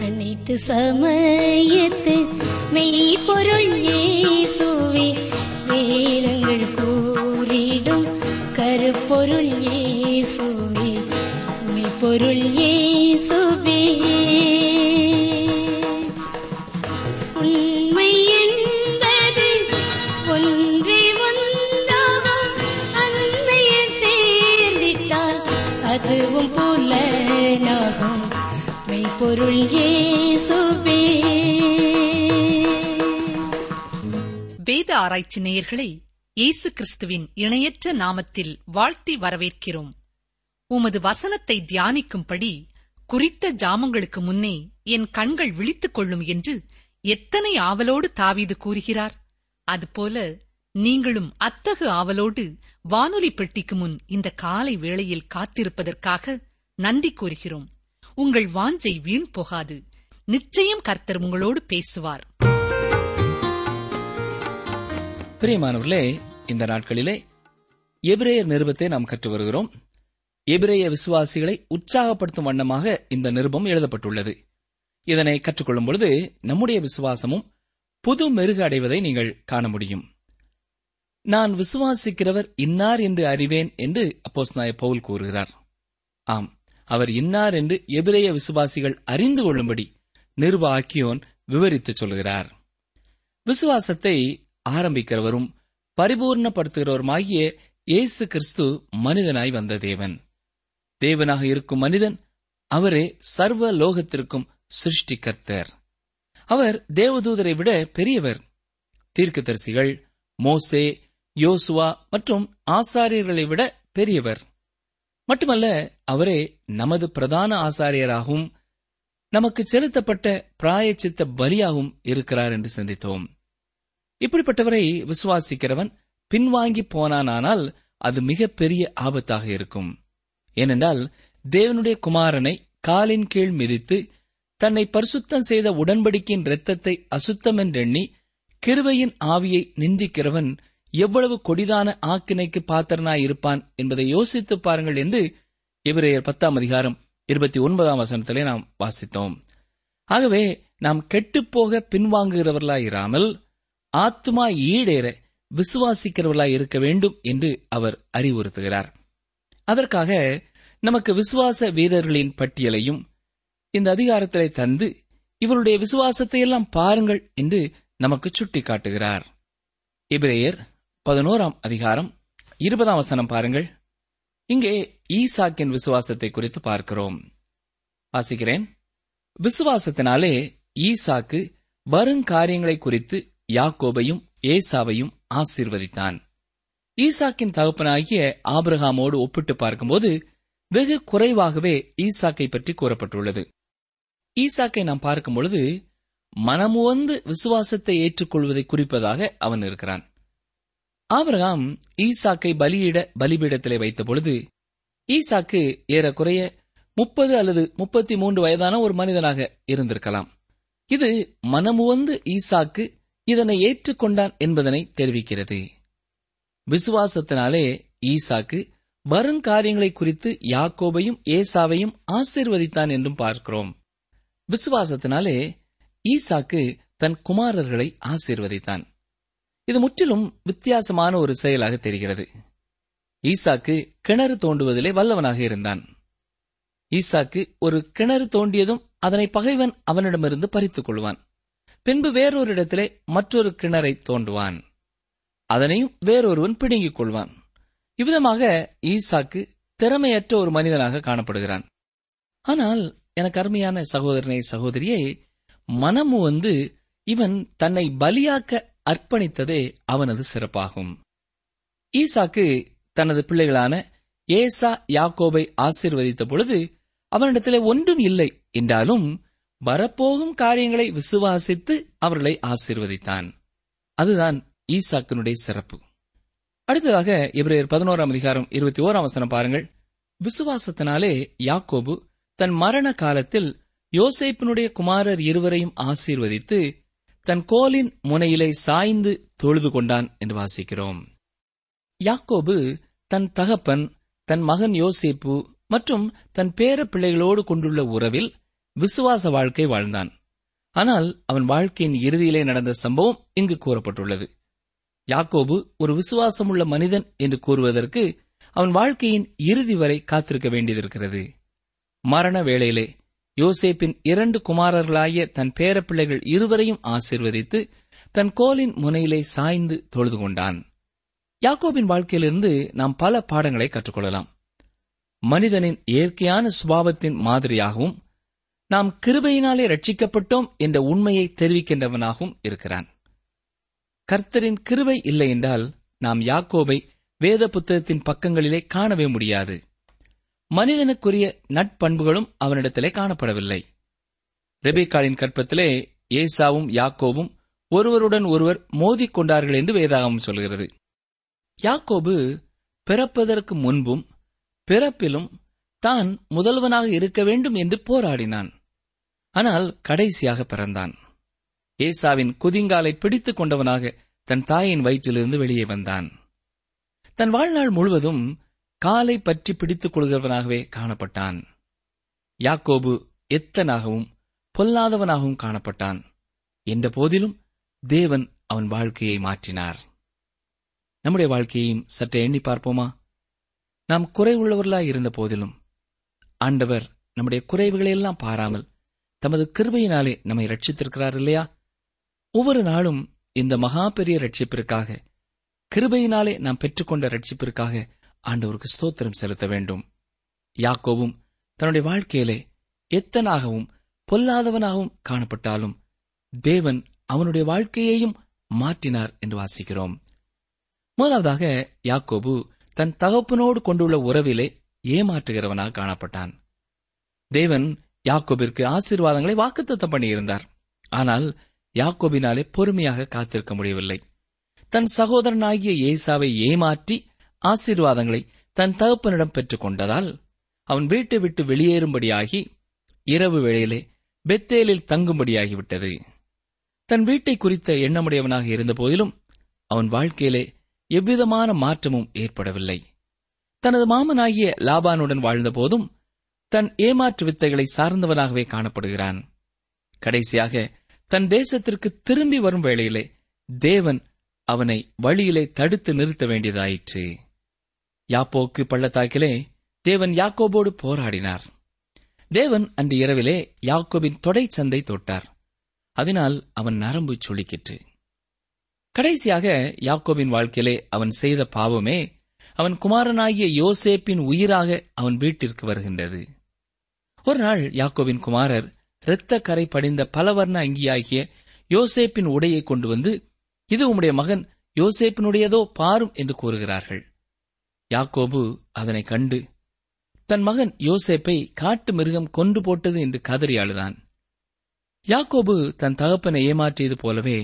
அனைத்து சமயத்து மெய்ப்பொருள் ஆராய்ச்சி நேயர்களை இயேசு கிறிஸ்துவின் இணையற்ற நாமத்தில் வாழ்த்தி வரவேற்கிறோம். உமது வசனத்தை தியானிக்கும்படி குறித்த ஜாமங்களுக்கு முன்னே என் கண்கள் விழித்துக் கொள்ளும் என்று எத்தனை ஆவலோடு தாவீது கூறுகிறார்? அதுபோல நீங்களும் அத்தகு ஆவலோடு வானொலி பெட்டிக்கு முன் இந்த காலை வேளையில் காத்திருப்பதற்காக நன்றி கூறுகிறோம். உங்கள் வாஞ்சை வீண் போகாது. நிச்சயம் கர்த்தர் உங்களோடு பேசுவார். பிரியமானவர்களே இந்த நாட்களிலே எபிரேயர் நிருபத்தை நாம் கற்று வருகிறோம். எபிரேய விசுவாசிகளை உற்சாகப்படுத்தும் வண்ணமாக இந்த நிருபம் எழுதப்பட்டுள்ளது. இதனை கற்றுக்கொள்ளும் பொழுது நம்முடைய விசுவாசமும் புது மெருகு அடைவதை நீங்கள் காண முடியும். நான் விசுவாசிக்கிறவர் இன்னார் என்று அறிவேன் என்று அப்போஸ் நாய பவுல் கூறுகிறார். ஆம் அவர் இன்னார் என்று எபிரேய விசுவாசிகள் அறிந்து கொள்ளும்படி நிருப ஆக்கியோன் விவரித்துச் சொல்கிறார். விசுவாசத்தை ஆரம்பிக்கிறவரும் பரிபூர்ணப்படுத்துகிறவருமாகிய இயேசு கிறிஸ்து மனிதனாய் வந்த தேவன். தேவனாக இருக்கும் மனிதன் அவரே சர்வ லோகத்திற்கும் சிருஷ்டிகர்த்தர் அவர் தேவதூதரை விட பெரியவர். தீர்க்கதரிசிகள் மோசே யோசுவா மற்றும் ஆசாரியர்களை விட பெரியவர். மட்டுமல்ல அவரே நமது பிரதான ஆசாரியராகவும் நமக்கு செலுத்தப்பட்ட பிராயச்சித்த பலியாகவும் இருக்கிறார் என்று சிந்தித்தோம். இப்படிப்பட்டவரை விசுவாசிக்கிறவன் பின்வாங்கி போனானால் அது மிக பெரிய ஆபத்தாக இருக்கும். ஏனென்றால் தேவனுடைய குமாரனை காலின் கீழ் மிதித்து தன்னை பரிசுத்தம் செய்த உடன்படிக்கையின் இரத்தத்தை அசுத்தம் என்றெண்ணி கிருவையின் ஆவியை நிந்திக்கிறவன் எவ்வளவு கொடிதான ஆக்கினைக்கு பாத்திரனாயிருப்பான் என்பதை யோசித்துப் பாருங்கள் என்று இவரையர் பத்தாம் அதிகாரம் இருபத்தி ஒன்பதாம் வசனத்திலே நாம் வாசித்தோம். ஆகவே நாம் கெட்டுப்போக பின்வாங்குகிறவர்களாயிராமல் ஆத்துமா ஈடேற விசுவாசிக்கிறவர்களாய் இருக்க வேண்டும் என்று அவர் அறிவுறுத்துகிறார். அதற்காக நமக்கு விசுவாச வீரர்களின் பட்டியலையும் இந்த அதிகாரத்திலே தந்து இவருடைய விசுவாசத்தை எல்லாம் பாருங்கள் என்று நமக்கு சுட்டிக்காட்டுகிறார். இப்ரேயர் பதினோராம் அதிகாரம் இருபதாம் வசனம் பாருங்கள். இங்கே ஈசாக்கின் விசுவாசத்தை குறித்து பார்க்கிறோம். வாசிக்கிறேன். விசுவாசத்தினாலே ஈசாக்கு வருங்காரியங்களை குறித்து யாக்கோபையும் ஏசாவையும் ஆசீர்வதித்தான். ஈசாக்கின் தகப்பனாகிய ஆபிரகாமோடு ஒப்பிட்டு பார்க்கும்போது வெகு குறைவாகவே ஈசாக்கை பற்றி கூறப்பட்டுள்ளது. ஈசாக்கை நாம் பார்க்கும் பொழுது மனமுவந்து விசுவாசத்தை ஏற்றுக்கொள்வதை குறிப்பதாக அவன் இருக்கிறான். ஆபிரகாம் ஈசாக்கை பலியிட பலிபீடத்திலே வைத்த பொழுது ஈசாக்கு ஏறக்குறைய முப்பது அல்லது முப்பத்தி மூன்று வயதான ஒரு மனிதனாக இருந்திருக்கலாம். இது மனமுவந்து ஈசாக்கு இதனை ஏற்றுக்கொண்டான் என்பதனை தெரிவிக்கிறது. விசுவாசத்தினாலே ஈசாக்கு வருங்காரியங்களை குறித்து யாக்கோபையும் ஏசாவையும் ஆசீர்வதித்தான் என்றும் பார்க்கிறோம். விசுவாசத்தினாலே ஈசாக்கு தன் குமாரர்களை ஆசீர்வதித்தான். இது முற்றிலும் வித்தியாசமான ஒரு செயலாக தெரிகிறது. ஈசாக்கு கிணறு தோண்டுவதிலே வல்லவனாக இருந்தான். ஈசாக்கு ஒரு கிணறு தோண்டியதும் அதனை பகைவன் அவனிடமிருந்து பறித்துக் கொள்வான். பின்பு வேறொரு இடத்திலே மற்றொரு கிணறை தோண்டுவான். அதனையும் வேறொருவன் பிடுங்கிக் கொள்வான். இவ்விதமாக ஈசாக்கு திறமையற்ற ஒரு மனிதனாக காணப்படுகிறான். ஆனால் எனக்கு அருமையான சகோதரனை சகோதரியே மனமு வந்து இவன் தன்னை பலியாக்க அர்ப்பணித்ததே அவனது சிறப்பாகும். ஈசாக்கு தனது பிள்ளைகளான ஏசா யாக்கோபை ஆசீர்வதித்த பொழுது அவனிடத்திலே ஒன்றும் இல்லை என்றாலும் வரப்போகும் காரியங்களை விசுவாசித்து அவர்களை ஆசீர்வதித்தான். அதுதான் ஈசாக்கினுடைய சிறப்பு. அடுத்ததாக எபிரேயர் பதினோராம் அதிகாரம் இருபத்தி ஓராம் வசனம் பாருங்கள். விசுவாசத்தினாலே யாக்கோபு தன் மரண காலத்தில் யோசேப்பினுடைய குமாரர் இருவரையும் ஆசீர்வதித்து தன் கோலின் முனையிலே சாய்ந்து தொழுது கொண்டான் என்று வாசிக்கிறோம். யாக்கோபு தன் தகப்பன் தன் மகன் யோசேப்பு மற்றும் தன் பேர பிள்ளைகளோடு கொண்டுள்ள உறவில் விசுவாச வாழ்க்கை வாழ்ந்தான். ஆனால் அவன் வாழ்க்கையின் இறுதியிலே நடந்த சம்பவம் இங்கு கூறப்பட்டுள்ளது. யாக்கோபு ஒரு விசுவாசமுள்ள மனிதன் என்று கூறுவதற்கு அவன் வாழ்க்கையின் இறுதி வரை காத்திருக்க வேண்டியிருக்கிறது. மரண வேளையிலே யோசேப்பின் இரண்டு குமாரர்களாகிய தன் பேரப்பிள்ளைகள் இருவரையும் ஆசீர்வதித்து தன் கோலின் முனையிலே சாய்ந்து தொழுது கொண்டான். யாக்கோபின் வாழ்க்கையிலிருந்து நாம் பல பாடங்களை கற்றுக்கொள்ளலாம். மனிதனின் இயற்கையான சுபாவத்தின் மாதிரியாகவும் நாம் கிருபையினாலே ரட்சிக்கப்பட்டோம் என்ற உண்மையை தெரிவிக்கின்றவனாகவும் இருக்கிறான். கர்த்தரின் கிருபை இல்லை என்றால் நாம் யாக்கோபை வேத புத்தகத்தின் பக்கங்களிலே காணவே முடியாது. மனிதனுக்குரிய நட்பண்புகளும் அவனிடத்திலே காணப்படவில்லை. ரெபேக்காளின் கற்பத்திலே ஏசாவும் யாக்கோவும் ஒருவருடன் ஒருவர் மோதிக்கொண்டார்கள் என்று வேதாகம் சொல்கிறது. யாக்கோபு பிறப்பதற்கு முன்பும் பிறப்பிலும் தான் முதல்வனாக இருக்க வேண்டும் என்று போராடினான். ஆனால் கடைசியாக பிறந்தான். ஏசாவின் குதிங்காலை பிடித்துக் கொண்டவனாக தன் தாயின் வயிற்றிலிருந்து வெளியே வந்தான். தன் வாழ்நாள் முழுவதும் காலை பற்றி பிடித்துக் கொள்கிறவனாகவே காணப்பட்டான். யாக்கோபு எத்தனாகவும் பொல்லாதவனாகவும் காணப்பட்டான். என்ற போதிலும் தேவன் அவன் வாழ்க்கையை மாற்றினார். நம்முடைய வாழ்க்கையையும் சற்றே எண்ணி பார்ப்போமா? நாம் குறைவுள்ளவர்களாய் இருந்த போதிலும் ஆண்டவர் நம்முடைய குறைவுகளையெல்லாம் பாராமல் தமது கிருபையினாலே நம்மை ரட்சித்திருக்கிறார் இல்லையா? ஒவ்வொரு நாளும் இந்த மகா பெரிய ரட்சிப்பிற்காக கிருபையினாலே நாம் பெற்றுக்கொண்ட ரட்சிப்பிற்காக ஆண்டவருக்கு ஸ்தோத்திரம் செலுத்த வேண்டும். யாக்கோவும் தன்னுடைய வாழ்க்கையிலே எத்தனாகவும் பொல்லாதவனாகவும் காணப்பட்டாலும் தேவன் அவனுடைய வாழ்க்கையையும் மாற்றினார் என்று வாசிக்கிறோம். முதலாவதாக யாக்கோபு தன் தகப்பனோடு கொண்டுள்ள உறவிலே ஏமாற்றுகிறவனாக காணப்பட்டான். தேவன் யாக்கோபிற்கு ஆசீர்வாதங்களை வாக்குத்தத்தம் பண்ணியிருந்தார். ஆனால் யாக்கோபினாலே பொறுமையாக காத்திருக்க முடியவில்லை. தன் சகோதரனாகிய ஏசாவை ஏமாற்றி ஆசீர்வாதங்களை தன் தகப்பனிடம் பெற்றுக் கொண்டதால் அவன் வீட்டை விட்டு வெளியேறும்படியாகி இரவு வேளையிலே பெத்தேலில் தங்கும்படியாகிவிட்டது. தன் வீட்டை குறித்த எண்ணமுடையவனாக இருந்த போதிலும் அவன் வாழ்க்கையிலே எவ்விதமான மாற்றமும் ஏற்படவில்லை. தனது மாமனாகிய லாபானுடன் வாழ்ந்தபோதும் தன் ஏமாற்று வித்தைகளை சார்ந்தவனாகவே காணப்படுகிறான். கடைசியாக தன் தேசத்திற்கு திரும்பி வரும் வேளையிலே தேவன் அவனை வழியிலே தடுத்து நிறுத்த வேண்டியதாயிற்று. யாப்போக்கு பள்ளத்தாக்கிலே தேவன் யாக்கோபோடு போராடினார். தேவன் அன்று இரவிலே யாக்கோபின் தொடை சந்தை தொட்டார். அதனால் அவன் நரம்பு சுளிக்கிற்று. கடைசியாக யாக்கோபின் வாழ்க்கையிலே அவன் செய்த பாவமே அவன் குமாரனாகிய யோசேப்பின் உயிராக அவன் வீட்டிற்கு வருகின்றது. ஒரு நாள் யாக்கோவின் குமாரர் இரத்த கரை படிந்த பலவர்ண அங்கியாகிய யோசேப்பின் உடையை கொண்டு வந்து இது உம்முடைய மகன் யோசேப்பினுடையதோ பாரும் என்று கூறுகிறார்கள். யாக்கோபு அதனை கண்டு தன் மகன் யோசேப்பை காட்டு மிருகம் கொன்று போட்டது என்று கதறி அழுதான். யாக்கோபு தன் தகப்பனை ஏமாற்றியது போலவே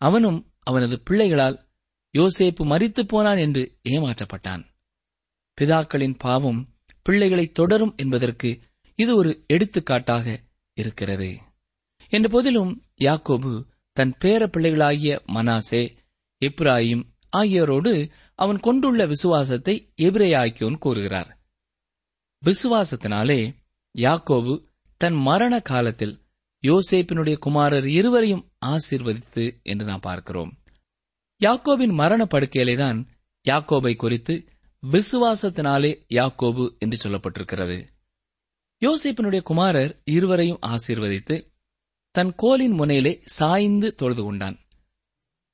அவனும் அவனது பிள்ளைகளால் யோசேப்பு மறித்து போனான் என்று ஏமாற்றப்பட்டான். பிதாக்களின் பாவம் பிள்ளைகளை தொடரும் என்பதற்கு இது ஒரு எடுத்துக்காட்டாக இருக்கிறது. என்ற போதிலும் யாக்கோபு தன் பேர பிள்ளைகளாகிய மனாசே இப்ராஹிம் ஆகியோரோடு அவன் கொண்டுள்ள விசுவாசத்தை எபிரேயாக்கியோன் கூறுகிறார். விசுவாசத்தினாலே யாக்கோபு தன் மரண காலத்தில் யோசேப்பினுடைய குமாரர் இருவரையும் ஆசீர்வதித்து என்று நாம் பார்க்கிறோம். யாக்கோபின் மரண படுக்கையிலேதான் யாக்கோபை குறித்து விசுவாசத்தினாலே யாக்கோபு என்று சொல்லப்பட்டிருக்கிறது. யோசிப்பினுடைய குமாரர் இருவரையும் ஆசீர்வதித்து தன் கோலின் முனையிலே சாய்ந்து தொழுது கொண்டான்.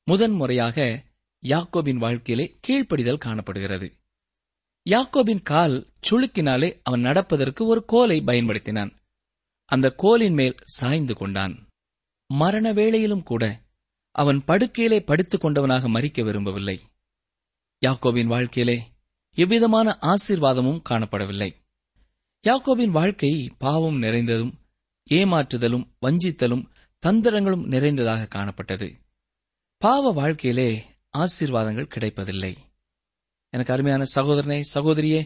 முதன் முறையாக யாக்கோபின் வாழ்க்கையிலே கீழ்ப்படிதல் காணப்படுகிறது. யாக்கோபின் கால் சுளுக்கினாலே அவன் நடப்பதற்கு ஒரு கோலை பயன்படுத்தினான். அந்த கோலின் மேல் சாய்ந்து கொண்டான். மரண வேளையிலும் கூட அவன் படுக்கையிலே படுத்துக் கொண்டவனாக மறிக்க விரும்பவில்லை. யாக்கோபின் வாழ்க்கையிலே எவ்விதமான ஆசீர்வாதமும் காணப்படவில்லை. யாக்கோபின் வாழ்க்கை பாவம் நிறைந்ததும் ஏமாற்றுதலும் வஞ்சித்தலும் தந்திரங்களும் நிறைந்ததாக காணப்பட்டது. பாவ வாழ்க்கையிலே ஆசீர்வாதங்கள் கிடைப்பதில்லை. எனக்கு அருமையான சகோதரனே சகோதரியே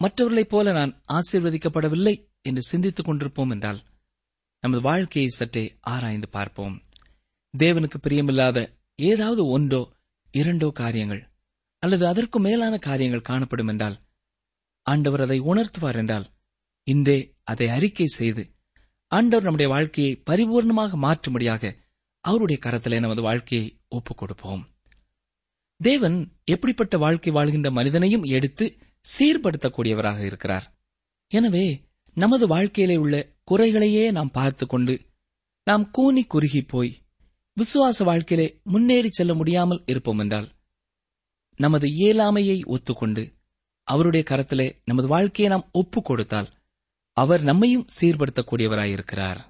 மற்றவர்களைப் போல நான் ஆசீர்வதிக்கப்படவில்லை என்று சிந்தித்துக் கொண்டிருப்போம் என்றால் நமது வாழ்க்கையை சற்றே ஆராய்ந்து பார்ப்போம். தேவனுக்கு பிரியமில்லாத ஏதாவது ஒன்றோ இரண்டோ காரியங்கள் அல்லது அதற்கு மேலான காரியங்கள் காணப்படும் என்றால் ஆண்டவர் அதை உணர்த்துவார் என்றால் இன்றே அதை அறிக்கை செய்து ஆண்டவர் நம்முடைய வாழ்க்கையை பரிபூர்ணமாக மாற்றும்படியாக அவருடைய கரத்திலே நமது வாழ்க்கையை ஒப்புக் கொடுப்போம் தேவன் எப்படிப்பட்ட வாழ்க்கை வாழ்கின்ற மனிதனையும் எடுத்து சீர்படுத்தக்கூடியவராக இருக்கிறார். எனவே நமது வாழ்க்கையிலே உள்ள குறைகளையே நாம் பார்த்து கொண்டு நாம் கூனி குறுகி போய் விசுவாச வாழ்க்கையிலே முன்னேறி செல்ல முடியாமல் இருப்போம் என்றால் நமது இயலாமையை ஒத்துக்கொண்டு அவருடைய கரத்திலே நமது வாழ்க்கையை நாம் ஒப்பு கொடுத்தால் அவர் நம்மையும் சீர்படுத்தக்கூடியவராயிருக்கிறார்.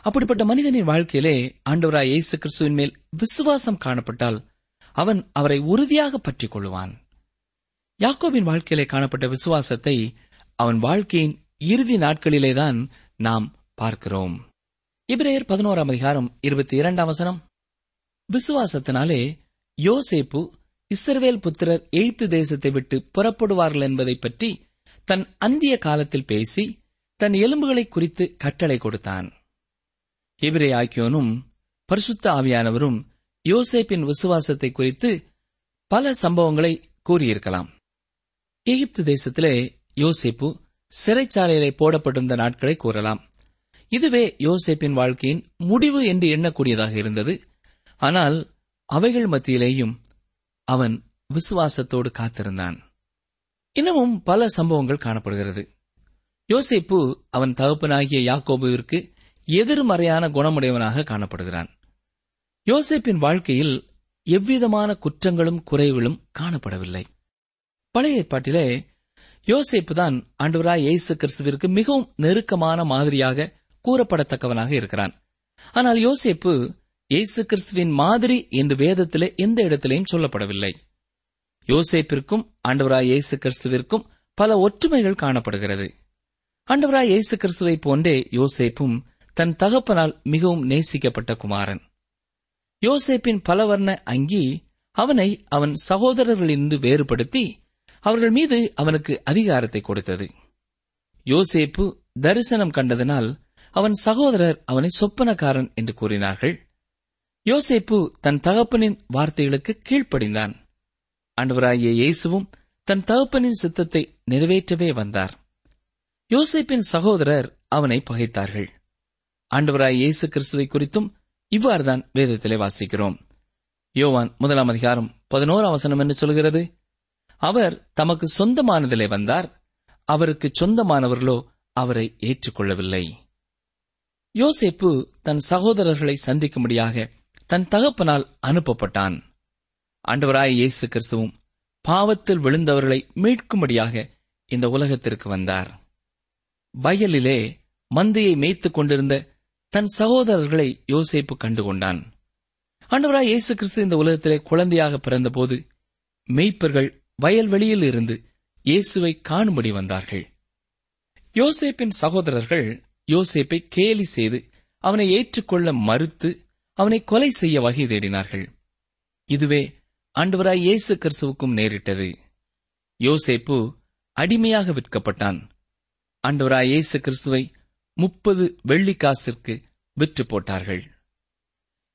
அப்படிப்பட்ட மனிதனின் வாழ்க்கையிலே ஆண்டவராய் இயேசு கிறிஸ்துவின் மேல் விசுவாசம் காணப்பட்டால் அவன் அவரை உறுதியாக பற்றிக் கொள்வான் யாக்கோவின் வாழ்க்கையிலே காணப்பட்ட விசுவாசத்தை அவன் வாழ்க்கையின் இறுதி நாட்களிலேதான் நாம் பார்க்கிறோம். இப்ரேயர் பதினோராம் அதிகாரம் இருபத்தி இரண்டாம் வசனம். விசுவாசத்தினாலே யோசேப்பு இஸ்ரவேல் புத்திரர் எய்த்து தேசத்தை விட்டு புறப்படுவார்கள் என்பதை பற்றி தன் அந்திய காலத்தில் பேசி தன் எலும்புகளை குறித்து கட்டளை கொடுத்தான். இவரே ஆக்கியோனும் பரிசுத்த ஆவியானவரும் யோசேப்பின் விசுவாசத்தை குறித்து பல சம்பவங்களை கூறியிருக்கலாம். எகிப்து தேசத்திலே யோசேப்பு சிறைச்சாலையிலே போடப்பட்டிருந்த நாட்களை கூறலாம். இதுவே யோசேப்பின் வாழ்க்கையின் முடிவு என்று எண்ணக்கூடியதாக இருந்தது. ஆனால் அவைகள் மத்தியிலேயும் அவன் விசுவாசத்தோடு காத்திருந்தான். இன்னமும் பல சம்பவங்கள் காணப்படுகிறது. யோசேப்பு அவன் தகப்பனாகிய யாக்கோபுவிற்கு எதிர்மறையான குணமுடையவனாக காணப்படுகிறான். யோசேப்பின் வாழ்க்கையில் எவ்விதமான குற்றங்களும் குறைவுகளும் காணப்படவில்லை. பழைய ஏற்பாட்டிலே யோசிப்பு தான் ஆண்டவராய் இயேசு கிறிஸ்துவிற்கு மிகவும் நெருக்கமான மாதிரியாக கூறப்படத்தக்கவனாக இருக்கிறான். ஆனால் யோசேப்பு இயேசு கிறிஸ்துவின் மாதிரி என்று வேதத்திலே எந்த இடத்திலையும் சொல்லப்படவில்லை. யோசேப்பிற்கும் ஆண்டவராய் இயேசு கிறிஸ்துவிற்கும் பல ஒற்றுமைகள் காணப்படுகிறது. ஆண்டவராய் இயேசு கிறிஸ்துவை போன்றே யோசேப்பும் தன் தகப்பனால் மிகவும் நேசிக்கப்பட்ட குமாரன். யோசேப்பின் பலவர்ண அங்கி அவனை அவன் சகோதரர்களிலிருந்து வேறுபடுத்தி அவர்கள் மீது அவனுக்கு அதிகாரத்தை கொடுத்தது. யோசேப்பு தரிசனம் கண்டதனால் அவன் சகோதரர் அவனை சொப்பனக்காரன் என்று கூறினார்கள். யோசேப்பு தன் தகப்பனின் வார்த்தைகளுக்கு கீழ்ப்படிந்தான். ஆண்டவராகிய இயேசுவும் தன் தகப்பனின் சித்தத்தை நிறைவேற்றவே வந்தார். யோசேப்பின் சகோதரர் அவனை பகைத்தார்கள். ஆண்டவராய் இயேசு கிறிஸ்துவை குறித்தும் இவ்வாறுதான் வேதத்திலே வாசிக்கிறோம். யோவான் முதலாம் அதிகாரம் பதினோரு அவசனம் என்று சொல்கிறது? அவர் தமக்கு சொந்தமானதிலே வந்தார் அவருக்கு சொந்தமானவர்களோ அவரை ஏற்றுக்கொள்ளவில்லை. யோசேப்பு தன் சகோதரர்களை சந்திக்கும்படியாக தன் தகப்பனால் அனுப்பப்பட்டான். ஆண்டவராய் இயேசு கிறிஸ்துவும் பாவத்தில் விழுந்தவர்களை மீட்கும்படியாக இந்த உலகத்திற்கு வந்தார். வயலிலே மந்தையை மேய்த்துக் கொண்டிருந்த தன் சகோதரர்களை யோசேப்பு கண்டுகொண்டான். ஆண்டவராய் இயேசு கிறிஸ்து இந்த உலகத்திலே குழந்தையாக பிறந்தபோது மெய்ப்பர்கள் வயல்வெளியில் இருந்து இயேசுவை காணும்படி வந்தார்கள். யோசேப்பின் சகோதரர்கள் யோசேப்பை கேலி செய்து அவனை ஏற்றுக்கொள்ள மறுத்து அவனை கொலை செய்ய வகை தேடினார்கள். இதுவே ஆண்டவராய் இயேசு கிறிஸ்துவுக்கும் நேரிட்டது. யோசேப்பு அடிமையாக விற்கப்பட்டான். ஆண்டவராய் இயேசு கிறிஸ்துவை முப்பது வெள்ளிக்காசிற்கு விற்று போட்டார்கள்.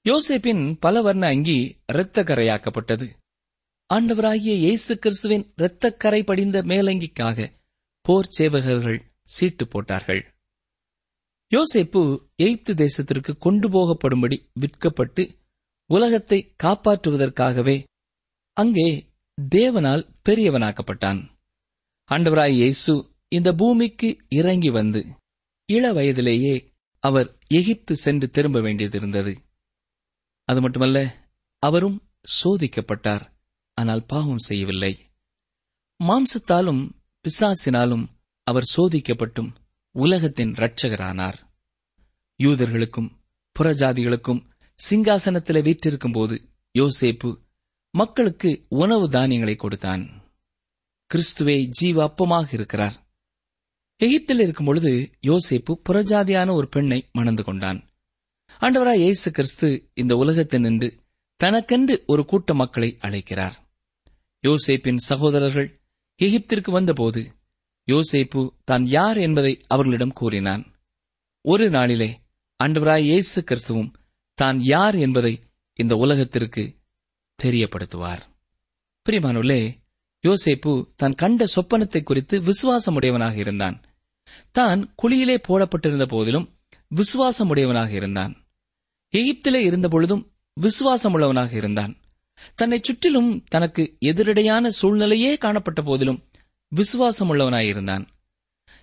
யோசேப்பின் பல வர்ண அங்கி இரத்தக்கரையாக்கப்பட்டது. ஆண்டவராகிய இயேசு கிறிஸ்துவின் இரத்தக்கரை படிந்த மேலங்கிக்காக போர் சேவகர்கள் சீட்டு போட்டார்கள். யோசேப்பு எய்ப்து தேசத்திற்கு கொண்டு போகப்படும்படி விற்கப்பட்டு உலகத்தை காப்பாற்றுவதற்காகவே அங்கே தேவனால் பெரியவனாக்கப்பட்டான். ஆண்டவராய் இயேசு இந்த பூமிக்கு இறங்கி வந்து இள வயதிலேயே அவர் எகிப்து சென்று திரும்ப வேண்டியதிருந்தது அது மட்டுமல்ல அவரும் சோதிக்கப்பட்டார் ஆனால் பாவம் செய்யவில்லை. மாம்சத்தாலும் பிசாசினாலும் அவர் சோதிக்கப்பட்டும். உலகத்தின் இரட்சகரானார். யூதர்களுக்கும் புறஜாதிகளுக்கும் சிங்காசனத்தில் வீற்றிருக்கும் போது யோசேப்பு மக்களுக்கு உணவு தானியங்களை கொடுத்தான். கிறிஸ்துவே ஜீவ அப்பமாக இருக்கிறார். எகிப்தில் இருக்கும் பொழுது யோசேப்பு புறஜாதியான ஒரு பெண்ணை மணந்து கொண்டான். ஆண்டவராய் இயேசு கிறிஸ்து இந்த உலகத்தில் நின்று தனக்கென்று ஒரு கூட்ட மக்களை அழைக்கிறார். யோசேப்பின் சகோதரர்கள் எகிப்திற்கு வந்தபோது யோசேப்பு தான் யார் என்பதை அவர்களிடம் கூறினான். ஒரு நாளிலே அண்டவராய் இயேசு கிறிஸ்துவும் தான் யார் என்பதை இந்த உலகத்திற்கு தெரியப்படுத்துவார். பிரிமானுள்ளே யோசேப்பு தான் கண்ட சொப்பனத்தை குறித்து விசுவாசமுடையவனாக இருந்தான். தான் குழியிலே போடப்பட்டிருந்த போதிலும் விசுவாசமுடையவனாக இருந்தான். எகிப்திலே இருந்த பொழுதும் விசுவாசமுள்ளவனாக இருந்தான். தன்னை சுற்றிலும் தனக்கு எதிரடையான சூழ்நிலையே காணப்பட்ட போதிலும் விசுவாசமுள்ளவனாயிருந்தான்.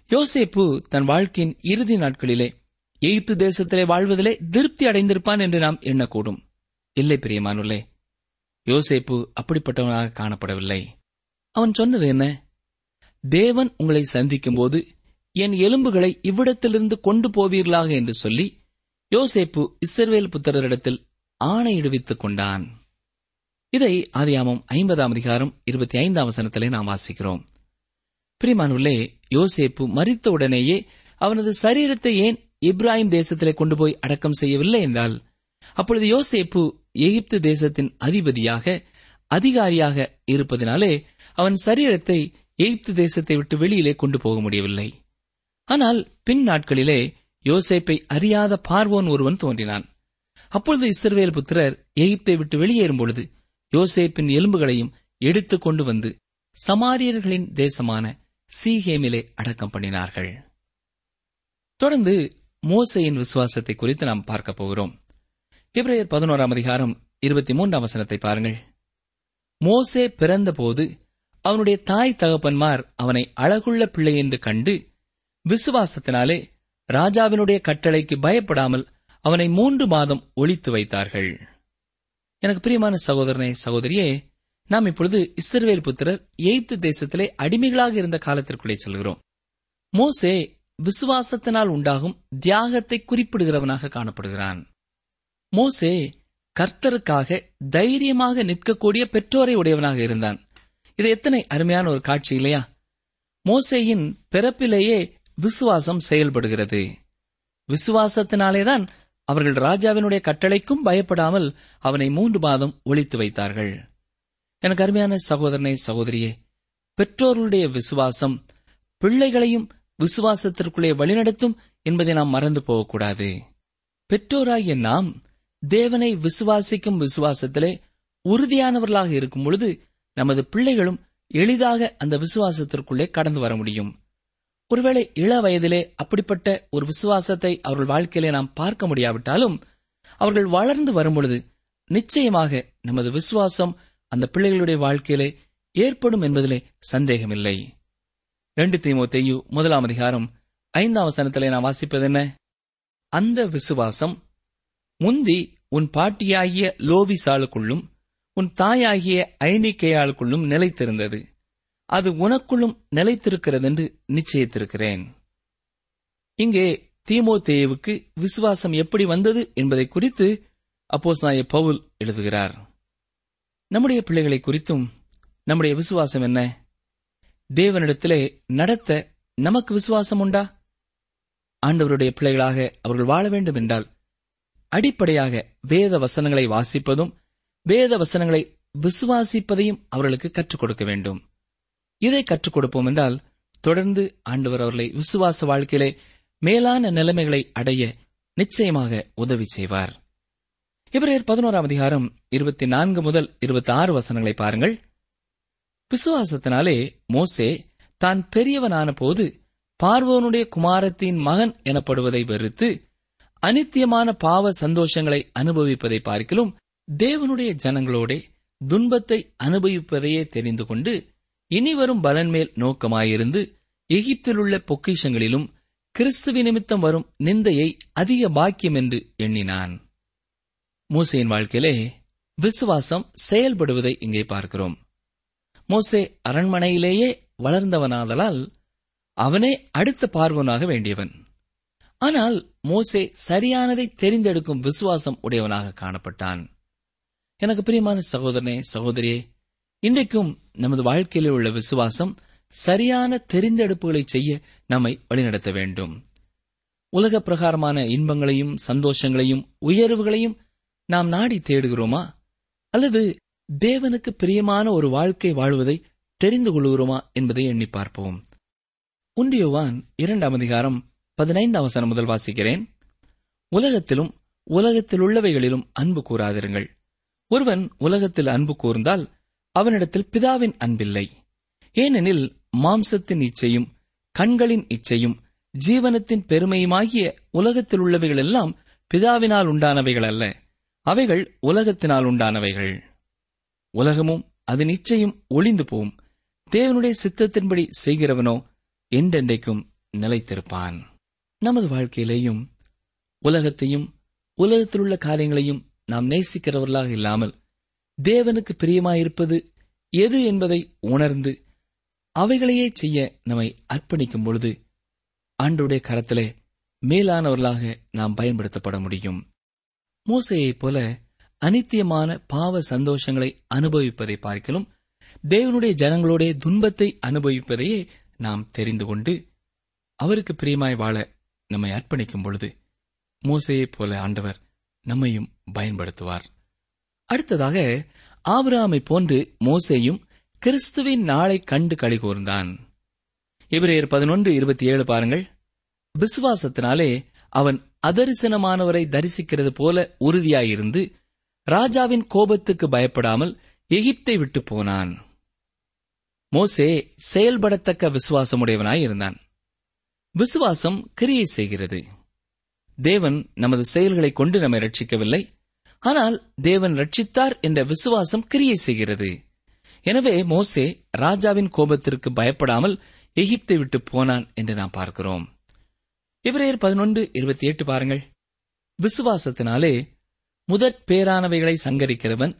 யோசேப்பு தன் வாழ்க்கையின் இறுதி நாட்களிலே எகிப்து தேசத்திலே வாழ்வதிலே திருப்தி அடைந்திருப்பான் என்று நாம் எண்ணக்கூடும். இல்லை பிரியமானுள்ளே யோசேப்பு அப்படிப்பட்டவனாக காணப்படவில்லை. அவன் சொன்னது என்ன? தேவன் உங்களை சந்திக்கும் போது என் எலும்புகளை இவ்விடத்திலிருந்து கொண்டு போவீர்களாக என்று சொல்லி யோசேப்பு இஸ்ரவேல் புத்திரரிடத்தில் ஆணையிடுவித்துக் கொண்டான். இதை ஆதியாமம் ஐம்பதாம் அதிகாரம் இருபத்தி ஐந்தாம் வசனத்திலே நாம் வாசிக்கிறோம். பிரிமானுள்ளே யோசேப்பு மறித்த உடனேயே அவனது சரீரத்தை ஏன் இப்ராஹிம் தேசத்திலே கொண்டு போய் அடக்கம் செய்யவில்லை என்றால் அப்பொழுது யோசேப்பு எகிப்து தேசத்தின் அதிபதியாக அதிகாரியாக இருப்பதினாலே அவன் சரீரத்தை எகிப்து தேசத்தை விட்டு வெளியிலே கொண்டு போக முடியவில்லை. ஆனால் பின் நாட்களிலே யோசேப்பை அறியாத பார்வோன் ஒருவன் தோன்றினான். அப்பொழுது இஸ்ரவேல் புத்திரர் எகிப்தை விட்டு வெளியேறும் பொழுது யோசேப்பின் எலும்புகளையும் எடுத்து கொண்டு வந்து சமாரியர்களின் தேசமான சீஹேமிலே அடக்கம் பண்ணினார்கள். தொடர்ந்து மோசையின் விசுவாசத்தை குறித்து நாம் பார்க்க போகிறோம். பிப்ரவரி பதினோராம் அதிகாரம் இருபத்தி மூன்றாம் வசனத்தை பாருங்கள். மோசே பிறந்தபோது அவனுடைய தாய் தகப்பன்மார் அவனை அழகுள்ள பிள்ளை என்று கண்டு விசுவாசத்தினாலே ராஜாவினுடைய கட்டளைக்கு பயப்படாமல் அவனை மூன்று மாதம் ஒழித்து வைத்தார்கள். எனக்கு பிரியமான சகோதரனே சகோதரியே நாம் இப்பொழுது இஸ்ரவேல் புத்திரர் எய்த்து தேசத்திலே அடிமைகளாக இருந்த காலத்திற்குள்ளே செல்கிறோம். மோசே விசுவாசத்தினால் உண்டாகும் தியாகத்தை குறிப்பிடுகிறவனாக காணப்படுகிறான். மோசே கர்த்தருக்காக தைரியமாக நிற்கக்கூடிய பெற்றோரை உடையவனாக இருந்தான். இது எத்தனை அருமையான ஒரு காட்சி இல்லையா? மோசேயின் பிறப்பிலேயே விசுவாசம் செயல்படுகிறது. விசுவாசத்தினாலேதான் அவர்கள் ராஜாவினுடைய கட்டளைக்கும் பயப்படாமல் அவனை மூன்று மாதம் ஒழித்து வைத்தார்கள். எனக்கு அருமையான சகோதரனே சகோதரியே பெற்றோர்களுடைய விசுவாசம் பிள்ளைகளையும் விசுவாசத்திற்குள்ளே வழிநடத்தும் என்பதை நாம் மறந்து போகக்கூடாது. பெற்றோராகிய நாம் தேவனை விசுவாசிக்கும் விசுவாசத்திலே உறுதியானவர்களாக இருக்கும் பொழுது நமது பிள்ளைகளும் எளிதாக அந்த விசுவாசத்திற்குள்ளே கடந்து வர முடியும். ஒருவேளை இள வயதிலே அப்படிப்பட்ட ஒரு விசுவாசத்தை அவர்கள் வாழ்க்கையிலே நாம் பார்க்க முடியாவிட்டாலும் அவர்கள் வளர்ந்து வரும்பொழுது நிச்சயமாக நமது விசுவாசம் அந்த பிள்ளைகளுடைய வாழ்க்கையிலே ஏற்படும் என்பதிலே சந்தேகமில்லை. ரெண்டு தீமோத்தேயு முதலாம் அதிகாரம் ஐந்தாம் வசனத்திலே நான் வாசிப்பது என்ன? அந்த விசுவாசம் முந்தி உன் பாட்டியாகிய லோவிசாளுக்குள்ளும் உன் தாயாகிய ஐனிக்கையாளுக்குள்ளும் நிலைத்திருந்தது. அது உனக்குள்ளும் நிலைத்திருக்கிறது என்று நிச்சயித்திருக்கிறேன். இங்கே தீமோத்தேயுவுக்கு விசுவாசம் எப்படி வந்தது என்பதை குறித்து அப்போஸ் நாய பவுல் எழுதுகிறார். நம்முடைய பிள்ளைகளை குறித்தும் நம்முடைய விசுவாசம் என்ன? தேவனிடத்திலே நடத்த நமக்கு விசுவாசம் உண்டா? ஆண்டவருடைய பிள்ளைகளாக அவர்கள் வாழ வேண்டும் என்றால் அடிப்படையாக வேத வசனங்களை வாசிப்பதும் வேத வசனங்களை விசுவாசிப்பதையும் அவர்களுக்கு கற்றுக் கொடுக்க வேண்டும். இதை கற்றுக் கொடுப்போம் என்றால் தொடர்ந்து ஆண்டவர் அவர்களை விசுவாச வாழ்க்கையிலே மேலான நிலைமைகளை அடைய நிச்சயமாக உதவி செய்வார். இவரையர் பதினோராம் அதிகாரம் இருபத்தி நான்கு முதல் இருபத்தி ஆறு வசனங்களை பாருங்கள். விசுவாசத்தினாலே மோசே தான் பெரியவனான போது பார்வோனுடைய குமாரத்தின் மகன் எனப்படுவதை வெறுத்து அனித்தியமான பாவ சந்தோஷங்களை அனுபவிப்பதை பார்க்கிலும் தேவனுடைய ஜனங்களோடே துன்பத்தை அனுபவிப்பதையே தெரிந்து கொண்டு இனிவரும் பலன்மேல் நோக்கமாயிருந்து எகிப்திலுள்ள பொக்கிஷங்களிலும் கிறிஸ்துவ நிமித்தம் வரும் நிந்தையை அதிக பாக்கியம் என்று எண்ணினான். மூசையின் வாழ்க்கையிலே விசுவாசம் செயல்படுவதை இங்கே பார்க்கிறோம். மோசே அரண்மனையிலேயே வளர்ந்தவனாதலால் அவனே அடுத்த பார்வனாக வேண்டியவன். ஆனால் மோசே சரியானதை தெரிந்தெடுக்கும் விசுவாசம் உடையவனாக காணப்பட்டான். எனக்கு பிரியமான சகோதரனே சகோதரியே இன்றைக்கும் நமது வாழ்க்கையிலே உள்ள விசுவாசம் சரியான தெரிந்தெடுப்புகளை செய்ய நம்மை வழிநடத்த வேண்டும். உலக பிரகாரமான இன்பங்களையும் சந்தோஷங்களையும் உயர்வுகளையும் நாம் நாடி தேடுகிறோமா? அல்லது தேவனுக்கு பிரியமான ஒரு வாழ்க்கை வாழ்வதை தெரிந்து கொள்கிறோமா என்பதை எண்ணி பார்ப்போம். உண்டியோவான் இரண்டாம் அதிகாரம் பதினைந்தாம் வசனம் முதல் வாசிக்கிறேன். உலகத்திலும் உலகத்தில் உள்ளவைகளிலும் அன்பு கூறாதிருங்கள். ஒருவன் உலகத்தில் அன்பு கூர்ந்தால் அவனிடத்தில் பிதாவின் அன்பில்லை. ஏனெனில் மாம்சத்தின் இச்சையும் கண்களின் இச்சையும் ஜீவனத்தின் பெருமையுமாகிய உலகத்தில் உள்ளவைகள் எல்லாம் பிதாவினால் உண்டானவைகள் அல்ல அவைகள் உலகத்தினால் உண்டானவைகள். உலகமும் அது நிச்சயம் ஒளிந்து போம். தேவனுடைய சித்தத்தின்படி செய்கிறவனோ என்றென்றைக்கும் நிலைத்திருப்பான். நமது வாழ்க்கையிலேயும் உலகத்தையும் உலகத்திலுள்ள காரியங்களையும் நாம் நேசிக்கிறவர்களாக இல்லாமல் தேவனுக்கு பிரியமாயிருப்பது எது என்பதை உணர்ந்து அவைகளையே செய்ய நம்மை அர்ப்பணிக்கும் பொழுது ஆண்டுடைய கரத்திலே மேலானவர்களாக நாம் பயன்படுத்தப்பட முடியும். மூசையைப் போல அனித்தியமான பாவ சந்தோஷங்களை அனுபவிப்பதை பார்க்கலும் தேவனுடைய ஜனங்களோட துன்பத்தை அனுபவிப்பதையே நாம் தெரிந்து கொண்டு அவருக்கு பிரியமாய் வாழ நம்மை அர்ப்பணிக்கும் பொழுது மூசையைப் போல ஆண்டவர் நம்மையும் பயன்படுத்துவார். அடுத்ததாக ஆபிராமை போன்று மோசேயும் கிறிஸ்துவின் நாளை கண்டு களி கூர்ந்தான். இவரையர் பதினொன்று இருபத்தி ஏழு பாருங்கள். விசுவாசத்தினாலே அவன் அதரிசனமானவரை தரிசிக்கிறது போல உறுதியாயிருந்து ராஜாவின் கோபத்துக்கு பயப்படாமல் எகிப்தை விட்டு போனான். மோசே செயல்படத்தக்க விசுவாசமுடையவனாய் இருந்தான். விசுவாசம் கிரியை செய்கிறது. தேவன் நமது செயல்களை கொண்டு நம்மை ரட்சிக்கவில்லை ஆனால் தேவன் ரட்சித்தார் என்ற விசுவாசம் கிரியை செய்கிறது. எனவே மோசே ராஜாவின் கோபத்திற்கு பயப்படாமல் எகிப்தை விட்டு போனான் என்று நாம் பார்க்கிறோம். இவரையர் பதினொன்று இருபத்தி எட்டு பாருங்கள். விசுவாசத்தினாலே முதற் பேரானவைகளை சங்கரிக்கிறவன்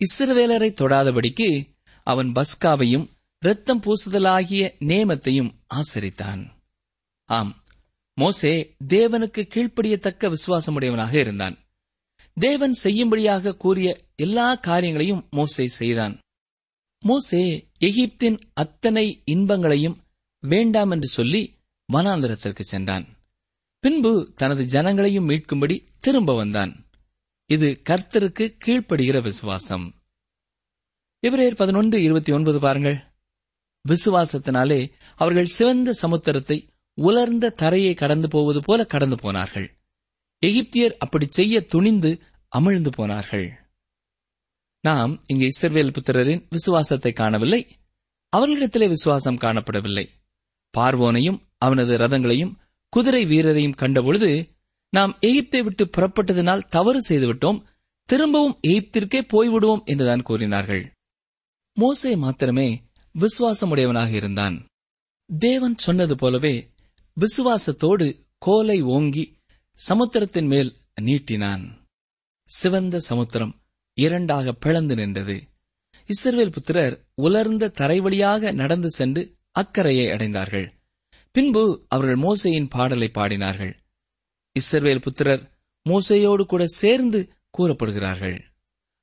இஸ்ரவேலரை தொடாதபடிக்கு அவன் பஸ்காவையும் இரத்தம் பூசுதலாகிய நேமத்தையும் ஆசரித்தான். ஆம் மோசே தேவனுக்கு கீழ்ப்படியத்தக்க விசுவாசமுடையவனாக இருந்தான். தேவன் செய்யும்படியாக கூறிய எல்லா காரியங்களையும் மோசே செய்தான். மோசே எகிப்தின் அத்தனை இன்பங்களையும் வேண்டாம் என்று சொல்லி வனாந்தரத்திற்கு சென்றான். பின்பு தனது ஜனங்களையும் மீட்கும்படி திரும்ப வந்தான். இது கர்த்தருக்கு கீழ்ப்படுகிற விசுவாசம். இவரேர் பதினொன்று இருபத்தி ஒன்பது பாருங்கள். விசுவாசத்தினாலே அவர்கள் சிவந்த சமுத்திரத்தை உலர்ந்த தரையை கடந்து போவது போல கடந்து போனார்கள். எகிப்தியர் அப்படி செய்ய துணிந்து அமிழ்ந்து போனார்கள். நாம் இங்கு இஸ்ரவேல் புத்திரரின் விசுவாசத்தை காணவில்லை. அவர்களிடத்திலே விசுவாசம் காணப்படவில்லை. பார்வோனையும் அவனது ரதங்களையும் குதிரை வீரரையும் கண்டபொழுது நாம் எகிப்தை விட்டு புறப்பட்டதினால் தவறு செய்துவிட்டோம் திரும்பவும் எகிப்திற்கே போய்விடுவோம் என்றுதான் கூறினார்கள். மோசே மாத்திரமே விசுவாசமுடையவனாக இருந்தான். தேவன் சொன்னது போலவே விசுவாசத்தோடு கோலை ஓங்கி சமுத்திரத்தின் மேல் நீட்டினான். சிவந்த சமுத்திரம் இரண்டாக பிளந்து நின்றது. இஸ்ரவேல் புத்திரர் உலர்ந்த தரை வழியாக நடந்து சென்று அக்கறையை அடைந்தார்கள். பின்பு அவர்கள் மோசையின் பாடலை பாடினார்கள். இஸ்ரவேல் புத்திரர் மோசையோடு கூட சேர்ந்து கூறப்படுகிறார்கள்.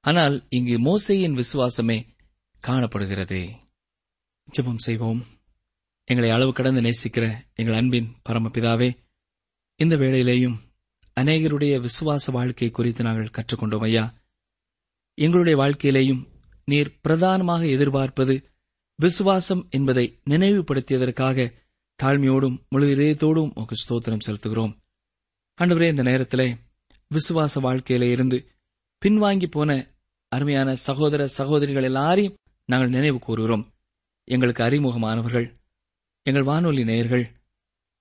ஆனால் இங்கு மோசையின் விசுவாசமே காணப்படுகிறது. ஜெபம் செய்வோம். எங்களை அளவு கடந்து நேசிக்கிற எங்கள் அன்பின் பரமபிதாவே இந்த வேளையிலேயும் அநேகருடைய விசுவாச வாழ்க்கை குறித்து நாங்கள் கற்றுக்கொண்டோம் ஐயா. எங்களுடைய வாழ்க்கையிலேயும் நீர் பிரதானமாக எதிர்பார்ப்பது விசுவாசம் என்பதை நினைவுபடுத்தியதற்காக தாழ்மையோடும் முழு இதயத்தோடும் உங்க ஸ்தோத்திரம் செலுத்துகிறோம். ஆண்டவரே இந்த நேரத்திலே விசுவாச வாழ்க்கையில இருந்து பின்வாங்கி போன அருமையான சகோதர சகோதரிகள் எல்லாரையும் நாங்கள் நினைவு கூறுகிறோம். எங்களுக்கு அறிமுகமானவர்கள் எங்கள் வானொலி நேயர்கள்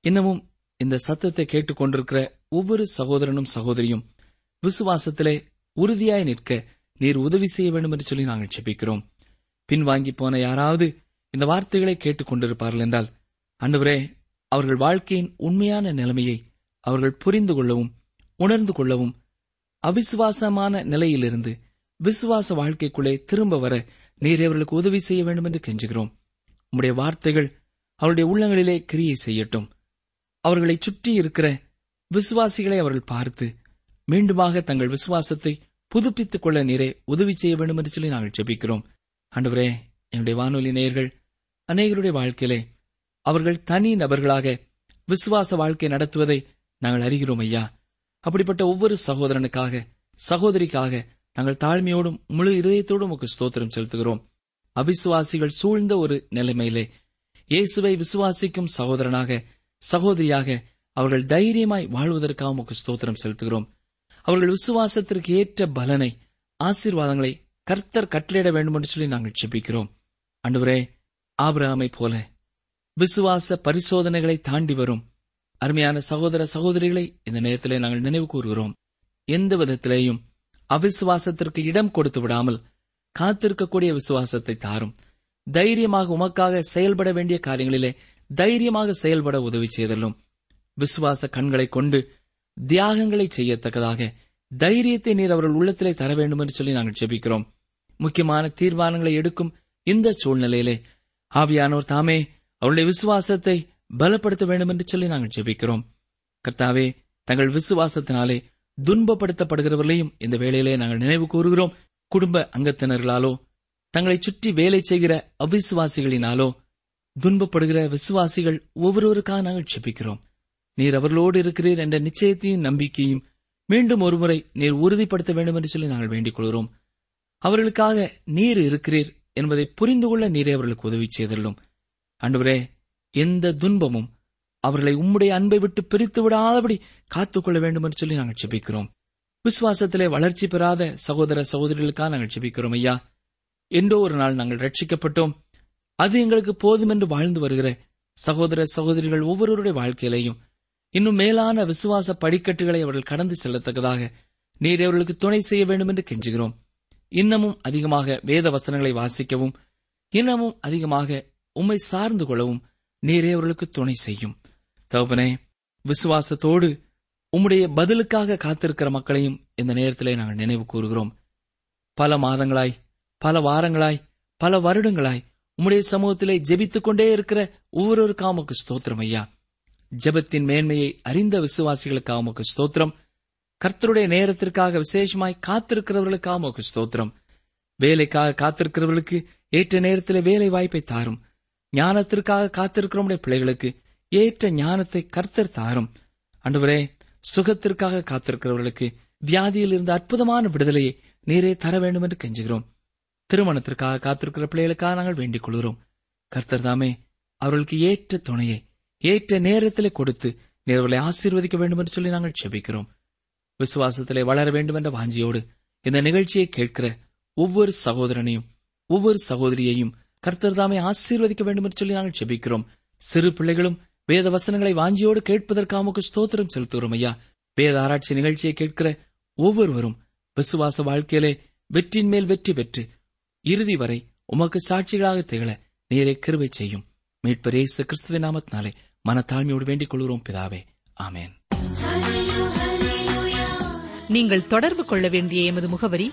இன்னமும் இந்த சத்தத்தை கேட்டுக்கொண்டிருக்கிற ஒவ்வொரு சகோதரனும் சகோதரியும் விசுவாசத்திலே உறுதியாய் நிற்க நீர் உதவி செய்ய வேண்டும் என்று சொல்லி நாங்கள் செபிக்கிறோம் பின்வாங்கி போன யாராவது இந்த வார்த்தைகளை கேட்டுக்கொண்டிருப்பார்கள் என்றால் அன்றுவரே அவர்கள் வாழ்க்கையின் உண்மையான நிலைமையை அவர்கள் புரிந்து கொள்ளவும் உணர்ந்து கொள்ளவும் அவிசுவாசமான நிலையிலிருந்து விசுவாச வாழ்க்கைக்குள்ளே திரும்ப வர நீர் அவர்களுக்கு உதவி செய்ய வேண்டும் என்று கெஞ்சுகிறோம். உம்முடைய வார்த்தைகள் அவருடைய உள்ளங்களிலே கிரியை செய்யட்டும். அவர்களை சுற்றி இருக்கிற விசுவாசிகளை அவர்கள் பார்த்து மீண்டுமாக தங்கள் விசுவாசத்தை புதுப்பித்துக் கொள்ள நீரே உதவி செய்ய வேண்டும் என்று சொல்லி நாங்கள் ஜெபிக்கிறோம். அன்றுவரே என்னுடைய வானொலி நேயர்கள் அநேகருடைய வாழ்க்கையிலே அவர்கள் தனி நபர்களாக விசுவாச வாழ்க்கை நடத்துவதை நாங்கள் அறிகிறோம் ஐயா. அப்படிப்பட்ட ஒவ்வொரு சகோதரனுக்காக சகோதரிக்காக நாங்கள் தாழ்மையோடும் முழு இதயத்தோடும் உக்கு ஸ்தோத்திரம் செலுத்துகிறோம். அவிசுவாசிகள் சூழ்ந்த ஒரு நிலைமையிலே இயேசுவை விசுவாசிக்கும் சகோதரனாக சகோதரியாக அவர்கள் தைரியமாய் வாழ்வதற்காக உமக்கு ஸ்தோத்திரம் செலுத்துகிறோம். அவர்கள் விசுவாசத்திற்கு ஏற்ற பலனை ஆசீர்வாதங்களை கர்த்தர் கட்டளையிட வேண்டும் என்று சொல்லி நாங்கள் செபிக்கிறோம் அன்றுவரே ஆபிரகாமை போல விசுவாச பரிசோதனைகளை தாண்டி வரும். அருமையான சகோதர சகோதரிகளை இந்த நேரத்திலே நாங்கள் நினைவு கூறுகிறோம். எந்த விதத்திலேயும் அவிசுவாசத்திற்கு இடம் கொடுத்து விடாமல் காத்திருக்கக்கூடிய விசுவாசத்தை தாரும். தைரியமாக உமக்காக செயல்பட வேண்டிய காரியங்களிலே தைரியமாக செயல்பட உதவி செய்தலும் விசுவாச கண்களை கொண்டு தியாகங்களை செய்யத்தக்கதாக தைரியத்தை நீர் அவர்கள் உள்ளத்திலே தர வேண்டும் என்று சொல்லி நாங்கள் ஜெபிக்கிறோம். முக்கியமான தீர்மானங்களை எடுக்கும் இந்த சூழ்நிலையிலே ஆவியானோர் தாமே அவருடைய விசுவாசத்தை பலப்படுத்த வேண்டும் என்று சொல்லி நாங்கள் ஜெபிக்கிறோம். கர்த்தாவே தங்கள் விசுவாசத்தினாலே துன்பப்படுத்தப்படுகிறவர்களையும் இந்த வேளையிலே நாங்கள் நினைவு கூறுகிறோம். குடும்ப அங்கத்தினர்களாலோ தங்களை சுற்றி வேலை செய்கிற அவிசுவாசிகளினாலோ துன்பப்படுகிற விசுவாசிகள் ஒவ்வொருவருக்காக நாங்கள் செபிக்கிறோம் நீர் அவர்களோடு இருக்கிறீர் என்ற நிச்சயத்தையும் நம்பிக்கையும் மீண்டும் ஒருமுறை நீர் உறுதிப்படுத்த வேண்டும் என்று சொல்லி நாங்கள் வேண்டிக் கொள்கிறோம். அவர்களுக்காக நீர் இருக்கிறீர் என்பதை புரிந்து கொள்ள நீரே அவர்களுக்கு உதவி செய்தள்ளும் அன்றுவரே எந்த துன்பமும் அவர்களை உம்முடைய அன்பை விட்டு பிரித்து விடாதபடி காத்துக்கொள்ள வேண்டும் என்று சொல்லி நாங்கள் செபிக்கிறோம் விசுவாசத்திலே வளர்ச்சி பெறாத சகோதர சகோதரிகளுக்காக நாங்கள் செபிக்கிறோம் ஐயா. என்றோ ஒரு நாள் நாங்கள் ரட்சிக்கப்பட்டோம் அது எங்களுக்கு போதும் என்று வாழ்ந்து வருகிற சகோதர சகோதரிகள் ஒவ்வொருவருடைய வாழ்க்கையிலையும் இன்னும் மேலான விசுவாச படிக்கட்டுகளை அவர்கள் கடந்து செல்லத்தக்கதாக நீர் அவர்களுக்கு துணை செய்ய வேண்டும் என்று கெஞ்சுகிறோம். இன்னமும் அதிகமாக வேத வசனங்களை வாசிக்கவும் இன்னமும் அதிகமாக உம்மை சார்ந்து கொள்ளவும் நீரே அவர்களுக்கு துணை செய்யும். தகப்பனே விசுவாசத்தோடு உம்முடைய பதிலுக்காக காத்திருக்கிற மக்களையும் இந்த நேரத்திலே நாங்கள் நினைவு கூறுகிறோம். பல மாதங்களாய் பல வாரங்களாய் பல வருடங்களாய் உம்முடைய சமூகத்திலே ஜெபித்துக் கொண்டே இருக்கிற ஒவ்வொரு காமுக்கு ஸ்தோத்திரம் ஐயா. ஜெபத்தின் மேன்மையை அறிந்த விசுவாசிகளுக்காக உமக்கு ஸ்தோத்திரம். கர்த்தருடைய நேரத்திற்காக விசேஷமாய் காத்திருக்கிறவர்களுக்காக உமக்கு ஸ்தோத்திரம். வேலைக்காக காத்திருக்கிறவர்களுக்கு ஏற்ற நேரத்தில் வேலை வாய்ப்பை தாரும். ஞானத்திற்காக காத்திருக்கிற பிள்ளைகளுக்கு ஏற்ற ஞானத்தை கர்த்தர் தாரும். அன்றுவரே சுகத்திற்காக காத்திருக்கிறவர்களுக்கு வியாதியில் இருந்த அற்புதமான விடுதலையை நீரே தர வேண்டும் என்று கெஞ்சுகிறோம். திருமணத்திற்காக காத்திருக்கிற பிள்ளைகளுக்காக நாங்கள் வேண்டிக் கொள்கிறோம். கர்த்தர் தாமே அவர்களுக்கு ஏற்ற துணையை ஏற்ற நேரத்திலே கொடுத்து நீர் ஆசீர்வதிக்க வேண்டும் என்று சொல்லி நாங்கள் செபிக்கிறோம். விசுவாசத்திலே வளர வேண்டும் என்ற வாஞ்சியோடு இந்த நிகழ்ச்சியை கேட்கிற ஒவ்வொரு சகோதரனையும் ஒவ்வொரு சகோதரியையும் கர்த்தர் தாமே ஆசீர்வதிக்க வேண்டும் என்று சொல்லி நாங்கள் செபிக்கிறோம் சிறு பிள்ளைகளும் வேத வசனங்களை வாஞ்சியோடு கேட்பதற்காக ஸ்தோத்திரம் செலுத்துகிறோம் ஐயா. வேத ஆராய்ச்சி நிகழ்ச்சியை கேட்கிற ஒவ்வொருவரும் விசுவாச வாழ்க்கையிலே வெற்றியின் மேல் வெற்றி பெற்று இறுதி வரை உமக்கு சாட்சிகளாக திகழ நேரே கிருவை செய்யும். மீட்பர் இயேசு கிறிஸ்துவ நாமத்தினாலே மனத்தாழ்மையோடு வேண்டிக் கொள்கிறோம் பிதாவே. ஆமேன். நீங்கள் தொடர்பு கொள்ள வேண்டிய எமது முகவரி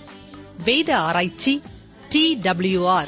வேத ஆராய்ச்சி D W R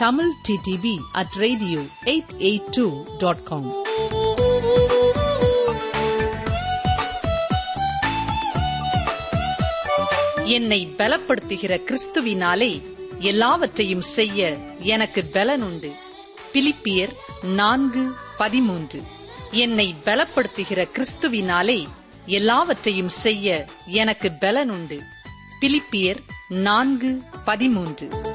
Tamil TTV at radio eight eight two dot com என்னை பலப்படுத்துகிற கிறிஸ்துவினாலே எல்லாவற்றையும் செய்ய எனக்கு பலனுண்டு. பிலிப்பியர் நான்கு பதிமூன்று. என்னை பலப்படுத்துகிற கிறிஸ்துவினாலே எல்லாவற்றையும் செய்ய எனக்கு பலனுண்டு. பிலிப்பியர் நான்கு பதிமூன்று.